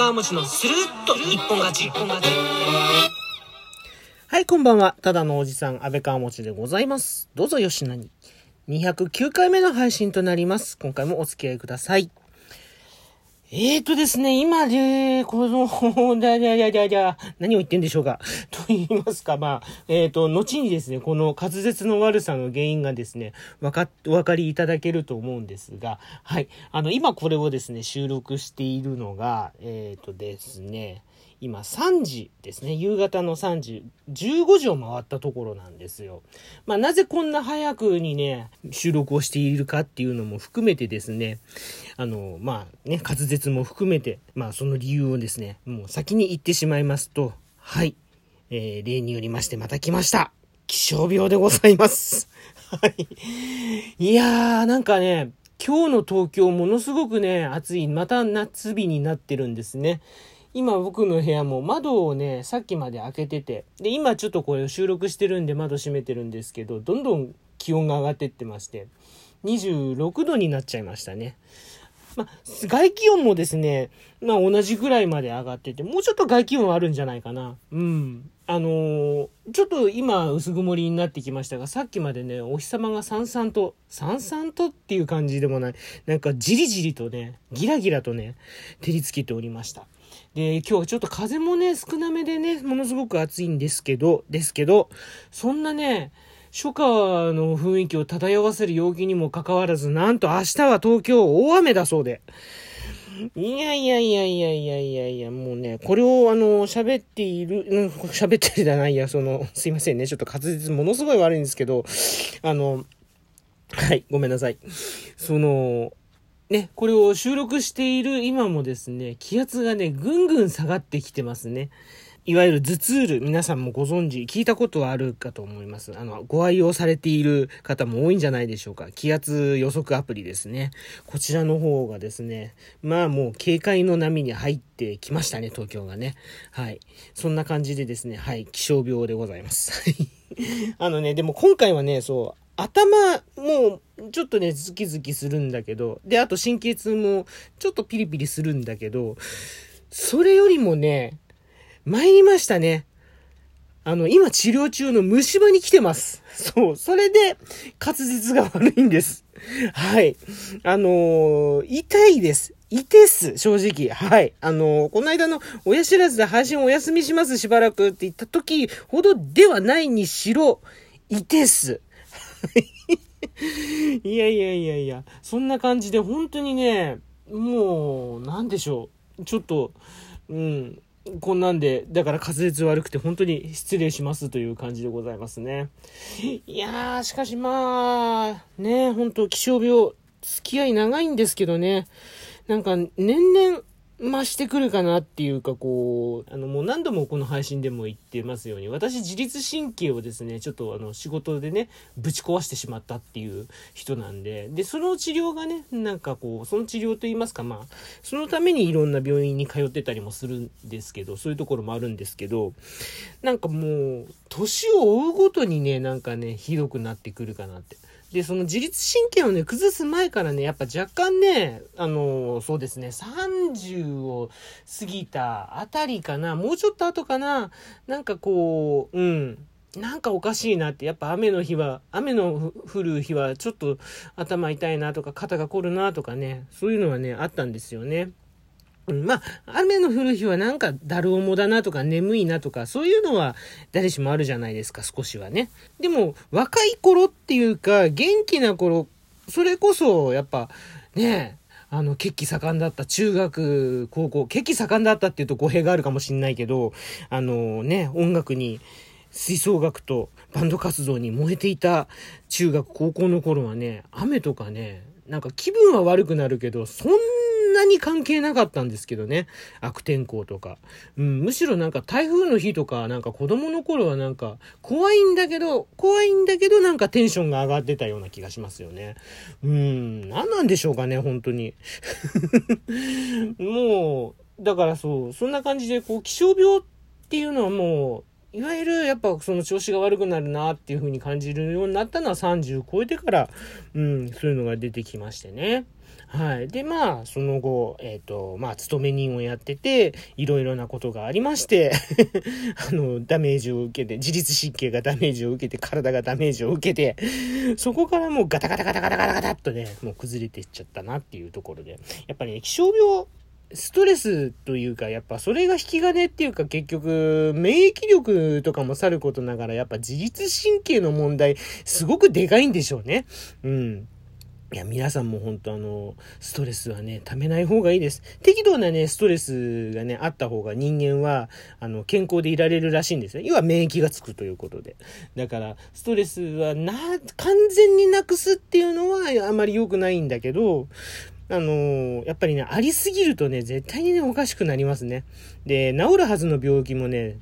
川餅のスルッと一本勝ち。一本勝ち。はい、こんばんは。ただのおじさん、安倍川餅でございます。どうぞよしなに。209回目の配信となります。今回もお付き合いください。えーとですね、今で、この、だだだだだ、何を言ってんでしょうか。と言いますか、まあ、えーと、後にですね、この滑舌の悪さの原因がですね、わか、お分かりいただけると思うんですが、はい。あの、今これをですね、収録しているのが、えーとですね、今3時ですね。夕方の3時、15時を回ったところなんですよ。まあなぜこんな早くにね、収録をしているかっていうのも含めてですね、あの、まあね、滑舌も含めて、まあその理由をですね、もう先に言ってしまいますと、はい、えー、例によりましてまた来ました。気象病でございます。はい。いやー、なんかね、今日の東京ものすごくね、暑い、また夏日になってるんですね。今僕の部屋も窓をね、さっきまで開けてて、で、今ちょっとこれを収録してるんで窓閉めてるんですけど、どんどん気温が上がってってまして、26度になっちゃいましたね。まあ、外気温もですね、まあ同じぐらいまで上がってて、もうちょっと外気温はあるんじゃないかな。うん。あのーちょっと今薄曇りになってきましたが、さっきまでね、お日様がさんさんと、さんさんとっていう感じでもない、なんかじりじりとね、ギラギラとね、照りつけておりました。で、今日はちょっと風もね、少なめでね、ものすごく暑いんですけど、ですけど、そんなね、初夏の雰囲気を漂わせる陽気にもかかわらず、なんと明日は東京大雨だそうで。いやいやいやいやいやいやいや、もうね、これをあの、喋っている、うん、喋ってるじゃないや、その、すいませんね、ちょっと滑舌ものすごい悪いんですけど、あの、はい、ごめんなさい。その、ね、これを収録している今もですね、気圧がね、ぐんぐん下がってきてますね。いわゆる頭痛ール、皆さんもご存知、聞いたことはあるかと思います。あの、ご愛用されている方も多いんじゃないでしょうか。気圧予測アプリですね。こちらの方がですね、まあもう警戒の波に入ってきましたね、東京がね。はい。そんな感じでですね、はい、気象病でございます。は いあのね、でも今回はね、そう、頭もうちょっとね、ズキズキするんだけど、で、あと神経痛もちょっとピリピリするんだけど、それよりもね、参りましたね。あの、今治療中の虫歯に来てます。そう。それで、滑舌が悪いんです。はい。あのー痛いです。痛っす、正直。はい。あのーこの間の親知らずで配信お休みします、しばらくって言った時ほどではないにしろ、痛っす。はい いやいやいやいや、そんな感じで本当にね、もう、なんでしょう。ちょっと、うん、こんなんで、だから滑舌悪くて本当に失礼しますという感じでございますね。いやー、しかしまあ、ね、本当気象病、付き合い長いんですけどね、なんか年々増してくるかなっていうかこう、あのもう何度もこの配信でも言ってますように、私自律神経をですね、ちょっとあの仕事でね、ぶち壊してしまったっていう人なんで、で、その治療がね、なんかこう、その治療といいますか、まあ、そのためにいろんな病院に通ってたりもするんですけど、そういうところもあるんですけど、なんかもう、年を追うごとにね、なんかね、ひどくなってくるかなって。で、その自律神経をね、崩す前からね、やっぱ若干ね、あのそうですね、30を過ぎたあたりかな、もうちょっと後かな、なんかこう、うん、なんかおかしいなって、やっぱ雨の日は、雨の降る日はちょっと頭痛いなとか肩が凝るなとかね、そういうのはね、あったんですよね。うんまあ、雨の降る日はなんかだるおもだなとか眠いなとか、そういうのは誰しもあるじゃないですか、少しはね。でも、若い頃っていうか、元気な頃、それこそ、やっぱ、ねあの、血気盛んだった中学、高校、血気盛んだったっていうと語弊があるかもしんないけど、あのね、音楽に、吹奏楽とバンド活動に燃えていた中学、高校の頃はね、雨とかね、なんか気分は悪くなるけど、そんなに関係なかったんですけどね。悪天候とか。うん、むしろなんか台風の日とか、なんか子供の頃はなんか怖いんだけど、怖いんだけどなんかテンションが上がってたような気がしますよね。うん、何なんでしょうかね、本当に。もう、だからそう、そんな感じで、こう、気象病っていうのはもう、いわゆるやっぱその調子が悪くなるなっていう風に感じるようになったのは30超えてから、うん、そういうのが出てきましてね。はい。で、まあ、その後、えっ、ー、と、まあ、勤め人をやってて、いろいろなことがありまして あの、ダメージを受けて、自律神経がダメージを受けて、体がダメージを受けて、そこからもうガタガタガタガタガタガタっとね、もう崩れていっちゃったなっていうところで、やっぱりね、気象病、ストレスというか、やっぱそれが引き金っていうか結局、免疫力とかもさることながら、やっぱ自律神経の問題、すごくでかいんでしょうね。うん。いや、皆さんも本当あの、ストレスはね、溜めない方がいいです。適度なね、ストレスがね、あった方が人間は、あの、健康でいられるらしいんですよ。要は免疫がつくということで。だから、ストレスはな、完全になくすっていうのはあまり良くないんだけど、あのやっぱりね、ありすぎるとね、絶対にね、おかしくなりますね。で、治るはずの病気もね、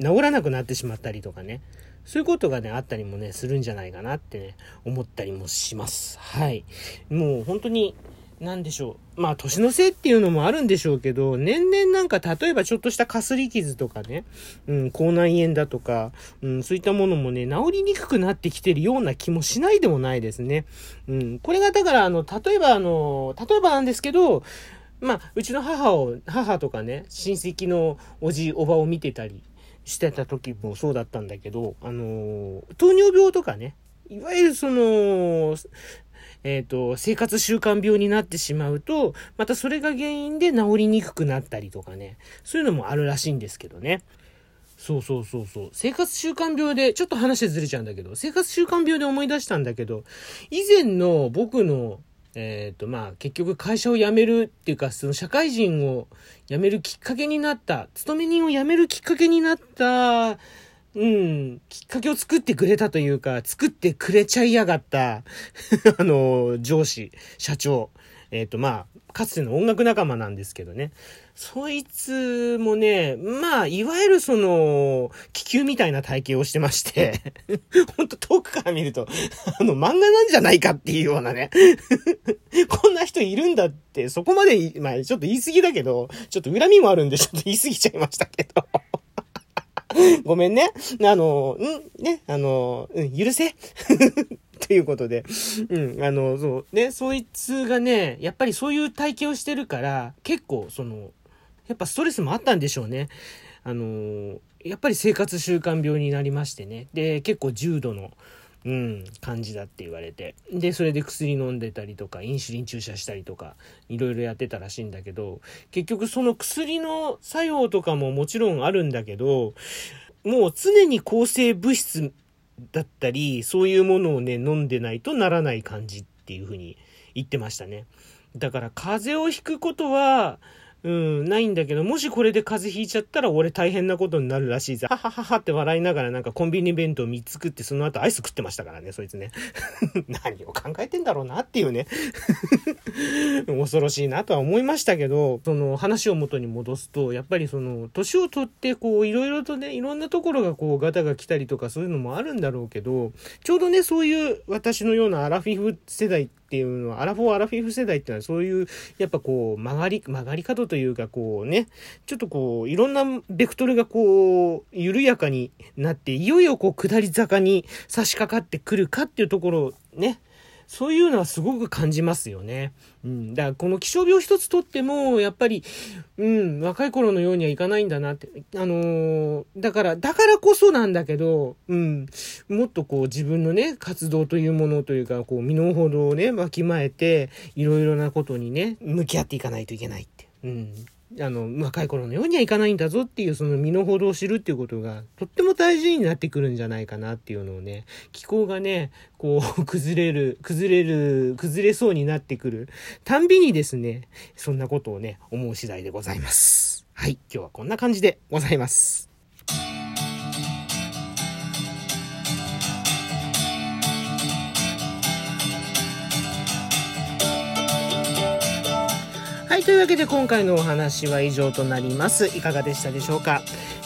治らなくなってしまったりとかね。そういうことがね、あったりもね、するんじゃないかなってね、思ったりもします。はい。もう本当に、なんでしょう。まあ、年のせいっていうのもあるんでしょうけど、年々なんか、例えばちょっとしたかすり傷とかね、うん、口内炎だとか、うん、そういったものもね、治りにくくなってきてるような気もしないでもないですね。うん、これがだから、あの、例えばあの、例えばなんですけど、まあ、うちの母を、母とかね、親戚のおじ、おばを見てたりしてた時もそうだったんだけど、あの、糖尿病とかね、いわゆるその、えっ、ー、と、生活習慣病になってしまうと、またそれが原因で治りにくくなったりとかね、そういうのもあるらしいんですけどね。そうそうそうそう。生活習慣病で、ちょっと話ずれちゃうんだけど、生活習慣病で思い出したんだけど、以前の僕のえっ、ー、と、まあ、結局会社を辞めるっていうか、その社会人を辞めるきっかけになった、勤め人を辞めるきっかけになった、うん、きっかけを作ってくれたというか、作ってくれちゃいやがった あの、上司、社長、えっ、ー、と、まあ、かつての音楽仲間なんですけどね。そいつもね、まあ、いわゆるその、気球みたいな体型をしてましてほんと遠くから見ると、あの、漫画なんじゃないかっていうようなね こんな人いるんだって、そこまで、まあ、ちょっと言い過ぎだけど、ちょっと恨みもあるんで、ちょっと言い過ぎちゃいましたけど ごめんね。あの、ん？ね、あの、うん、許せ。ということで、うん、あの、そう、ね、そいつがね、やっぱりそういう体験をしてるから、結構、その、やっぱストレスもあったんでしょうね。あのやっぱり生活習慣病になりましてね。で、結構重度の、うん、感じだって言われて。で、それで薬飲んでたりとか、インシュリン注射したりとか、いろいろやってたらしいんだけど、結局その薬の作用とかももちろんあるんだけど、もう常に抗生物質だったり、そういうものをね、飲んでないとならない感じっていうふうに言ってましたね。だから風邪をひくことは、うん、ないんだけど、もしこれで風邪ひいちゃったら俺大変なことになるらしいぜ。ははははって笑いながらなんかコンビニ弁当3つ食ってその後アイス食ってましたからね、そいつね。何を考えてんだろうなっていうね。恐ろしいなとは思いましたけど、その話を元に戻すと、やっぱりその、年を取ってこう、いろいろとね、いろんなところがこう、ガタが来たりとかそういうのもあるんだろうけど、ちょうどね、そういう私のようなアラフィフ世代ってていうのは、アラフォー、アラフィフ世代っていうのはそういう、やっぱこう、曲がり、曲がり角というか、こうね、ちょっとこう、いろんなベクトルがこう、緩やかになって、いよいよこう、下り坂に差し掛かってくるかっていうところね、そういうのはすごく感じますよね。うん。だからこの気象病一つとっても、やっぱり、うん、若い頃のようにはいかないんだなって。あのー、だから、だからこそなんだけど、うん、もっとこう自分のね、活動というものというか、こう身の程をね、わきまえて、いろいろなことにね、向き合っていかないといけないって。うん。あの、若い頃のようにはいかないんだぞっていう、その身の程を知るっていうことが、とっても大事になってくるんじゃないかなっていうのをね、気候がね、こう、崩れる、崩れる、崩れそうになってくる、たんびにですね、そんなことをね、思う次第でございます。はい、今日はこんな感じでございます。というわけで今回のお話は以上となります。いかがでしたでしょうか？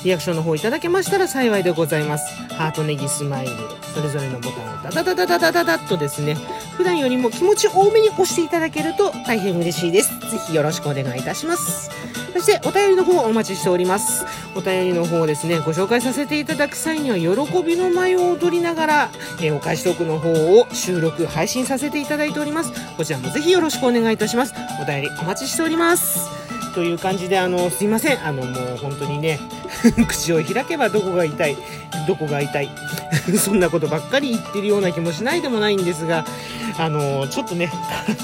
リアクションの方いただけましたら幸いでございます。ハートネギスマイル、それぞれのボタンをダダダダダダダダッとですね、普段よりも気持ち多めに押していただけると大変嬉しいです。ぜひよろしくお願いいたします。そしてお便りの方お待ちしております。お便りの方ですね、ご紹介させていただく際には、喜びの舞を踊りながら、えーお返しトークの方を収録、配信させていただいております。こちらもぜひよろしくお願いいたします。お便りお待ちしております。という感じで、あの、すいません。あの、もう本当にね、口を開けばどこが痛い、どこが痛い。そんなことばっかり言ってるような気もしないでもないんですが、あの、ちょっとね、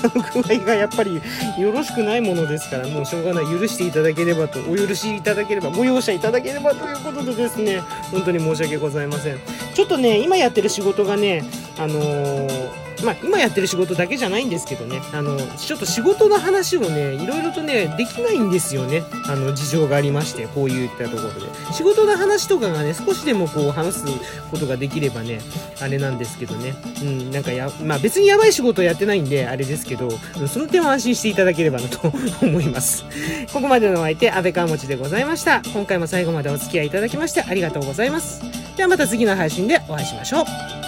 体の具合がやっぱりよろしくないものですから、もうしょうがない。許していただければと、お許しいただければ、ご容赦いただければということでですね、本当に申し訳ございません。ちょっとね、今やってる仕事がね、あのーまあ、今やってる仕事だけじゃないんですけどね、あの、ちょっと仕事の話をね、いろいろとね、できないんですよね。あの、事情がありまして、こういったところで。仕事の話とかがね、少しでもこう話すことができればね、あれなんですけどね。うん、なんかや、まあ別にやばい仕事やってないんで、あれですけど、うんその点は安心していただければなと 思います。ここまでのお相手、安倍川持でございました。今回も最後までお付き合いいただきましてありがとうございます。ではまた次の配信でお会いしましょう。